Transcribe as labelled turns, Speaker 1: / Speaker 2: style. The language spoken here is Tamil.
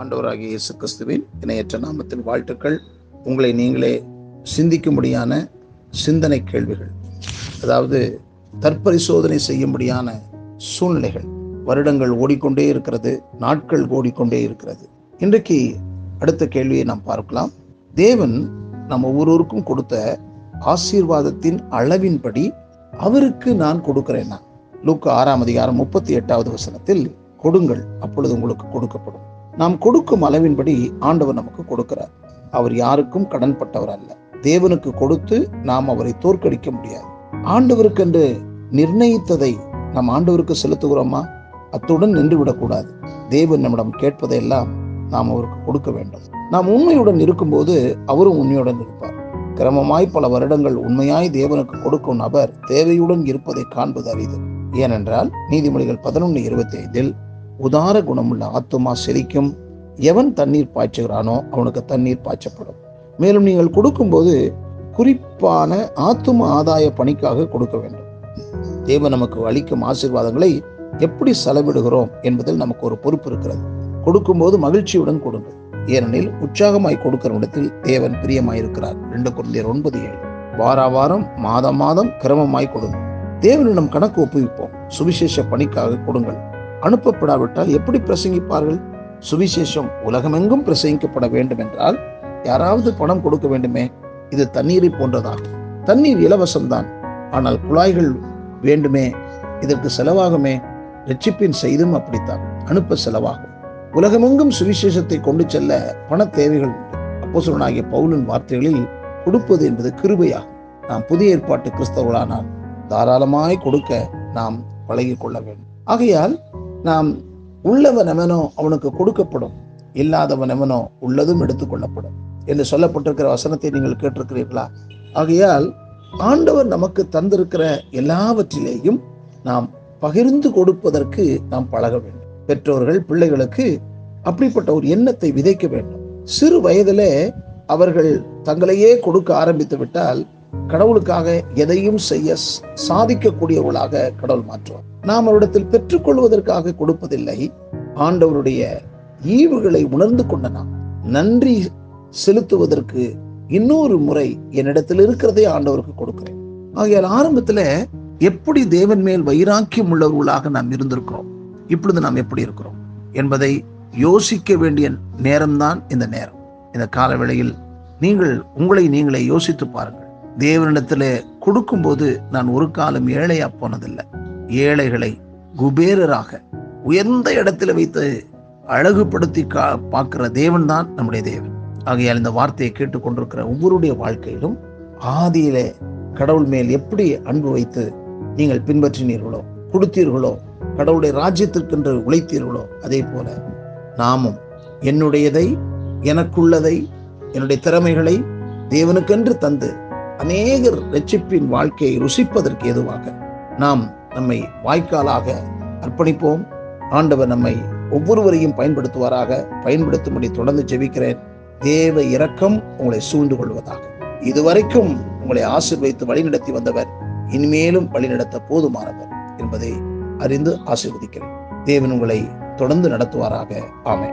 Speaker 1: ஆண்டவராகிய இயேசு கிறிஸ்துவின் இணையற்ற நாமத்தின் வாழ்த்துக்கள். உங்களை நீங்களே சிந்திக்கும்படியான சிந்தனை கேள்விகள் அதாவது தற்பரிசோதனை செய்யும்படியான சூழ்நிலைகள். வருடங்கள் ஓடிக்கொண்டே இருக்கிறது நாட்கள் ஓடிக்கொண்டே இருக்கிறது. இன்றைக்கு அடுத்த கேள்வியை நாம் பார்க்கலாம். தேவன் நம்ம ஒவ்வொருவருக்கும் கொடுத்த ஆசீர்வாதத்தின் அளவின்படி அவருக்கு நான் கொடுக்கிறேன் லூக்கு ஆறாம் அதிகாரம் முப்பத்தி எட்டாவது வசனத்தில் கொடுங்கள் அப்பொழுது உங்களுக்கு கொடுக்கப்படும். நாம் கொடுக்கும் அளவின்படி ஆண்டவர் நமக்கு கொடுக்கிறார். அவர் யாருக்கும் கடன்பட்டவர் அல்ல. தேவனுக்கு கொடுத்து நாம் அவரை தோற்கடிக்க முடியாது. ஆண்டவருக்கென்று நிர்ணயித்ததை நாம் ஆண்டவருக்கு செலுத்துகிறோமா? அத்துடன் நின்று விடக்கூடாது தேவன் நம்மிடம் கேட்பதையெல்லாம் நாம் அவருக்கு கொடுக்க வேண்டும். நாம் உண்மையுடன் இருக்கும்போது அவரும் உண்மையுடன் இருப்பார். கிரமமாய் பல வருடங்கள் உண்மையாய் தேவனுக்கு கொடுக்கும் நபர் தேவையுடன் இருப்பதை காண்பது அரிது. ஏனென்றால் நீதிமொழிகள் பதினொன்று இருபத்தி ஐந்தில் உதார குணமுள்ள ஆத்துமா செழிக்கும் எவன் தண்ணீர் பாய்ச்சுகிறானோ அவனுக்கு தண்ணீர் பாய்ச்சப்படும். மேலும் நீங்கள் கொடுக்கும்போது குறிப்பான ஆத்தும ஆதாய பணிக்காக கொடுக்க வேண்டும். தேவன் நமக்கு அளிக்கும் ஆசீர்வாதங்களை எப்படி செலவிடுகிறோம் என்பதில் நமக்கு ஒரு பொறுப்பு இருக்கிறது. கொடுக்கும்போது மகிழ்ச்சியுடன் கொடுங்கள். ஏனெனில் உற்சாகமாய் கொடுக்கிற இடத்தில் தேவன் பிரியமாயிருக்கிறார். ரெண்டு குழந்தையர் ஒன்பது ஏழு. வார வாரம் மாதம் மாதம் கிரமமாய் கொடுங்க தேவனிடம் கணக்கு ஒப்புவிப்போம். சுவிசேஷ பணிக்காக கொடுங்கள். அனுப்பப்படாவிட்டால் எப்படி பிரசங்கிப்பார்கள்? சுவிசேஷம் உலகமெங்கும் பிரசங்கிக்கப்பட வேண்டும் என்றால் யாராவது பணம் கொடுக்க வேண்டுமே? இது தண்ணீரை போன்றதாகும். தண்ணீர் இலவசம்தான். ஆனால் குழாய்கள் வேண்டுமே? இதற்கு செலவாகுமே? ரட்சிப்பின் செய்தும் அப்படித்தான். அனுப்ப செலவாகும். உலகமெங்கும் சுவிசேஷத்தை கொண்டு செல்ல பண தேவைகள் உண்டு. அப்போசலனாகிய பவுலின் வார்த்தைகளில் கொடுப்பது என்பது கிருபையாகும். நாம் புதிய ஏற்பாட்டு கிறிஸ்தவர்களானால் தாராளமாய் கொடுக்க நாம் பழகி கொள்ள வேண்டும். ஆகையால் நாம் உள்ளவன் எவனோ அவனுக்கு கொடுக்கப்படும் இல்லாதவன் எவனோ உள்ளதும் எடுத்துக்கொள்ளப்படும் என்று சொல்லப்பட்டிருக்கிற வசனத்தை நீங்கள் கேட்டிருக்கிறீர்களா? ஆகையால் ஆண்டவர் நமக்கு தந்திருக்கிற எல்லாவற்றிலேயும் நாம் பகிர்ந்து கொடுப்பதற்கு நாம் பழக வேண்டும். பெற்றோர்கள் பிள்ளைகளுக்கு அப்படிப்பட்ட ஒரு எண்ணத்தை விதைக்க வேண்டும். சிறு வயதில் அவர்கள் தங்களையே கொடுக்க ஆரம்பித்து விட்டால் கடவுளுக்காக எதையும் செய்ய சாதிக்கக்கூடியவர்களாக கடவுள் மாற்றுவார். நாம் அவரிடத்தில் பெற்றுக்கொள்வதற்காக கொடுப்பதில்லை. ஆண்டவருடைய ஈவுகளை உணர்ந்து கொண்ட நாம் நன்றி செலுத்துவதற்கு இன்னொரு முறை என்னிடத்தில் இருக்கிறதே ஆண்டவருக்கு கொடுக்கிறேன். ஆகையால் ஆரம்பத்துல எப்படி தேவன் மேல் வைராக்கியம் உள்ளவர்களாக நாம் இருந்திருக்கிறோம்? இப்பொழுது நாம் எப்படி இருக்கிறோம் என்பதை யோசிக்க வேண்டிய நேரம்தான் இந்த நேரம். இந்த காலவேளையில் நீங்கள் உங்களை நீங்களே யோசித்து பாருங்கள். தேவனிடத்துல கொடுக்கும்போது நான் ஒரு காலம் ஏழையா போனதில்லை. ஏழைகளை குபேரராக உயர்ந்த இடத்துல வைத்து அழகுபடுத்தி கா பார்க்கிற தேவன் தான் நம்முடைய தேவன். ஆகையால் இந்த வார்த்தையை கேட்டுக்கொண்டிருக்கிற ஒவ்வொருடைய வாழ்க்கையிலும் ஆதியிலே கடவுள் மேல் எப்படி அன்பு வைத்து நீங்கள் பின்பற்றினீர்களோ கொடுத்தீர்களோ கடவுளுடைய ராஜ்யத்திற்கென்று உழைத்தீர்களோ அதே போல நாமும் என்னுடையதை எனக்குள்ளதை என்னுடைய திறமைகளை தேவனுக்கென்று தந்து அநேகர் ரட்சிப்பின் வாழ்க்கையை ருசிப்பதற்கு ஏதுவாக நாம் நம்மை வாய்க்காலாக அர்ப்பணிப்போம். ஆண்டவர் நம்மை ஒவ்வொருவரையும் பயன்படுத்துவாராக. பயன்படுத்தும்படி தொடர்ந்து ஜெபிக்கிறேன். தேவ இரக்கம் உங்களை சூழ்ந்து கொள்வதாக. இதுவரைக்கும் உங்களை ஆசிர்வைத்து வழிநடத்தி வந்தவர் இனிமேலும் வழிநடத்த போதுமானவர் என்பதை அறிந்து ஆசீர்வதிக்கிறேன். தேவன் உங்களை தொடர்ந்து நடத்துவாராக. ஆமை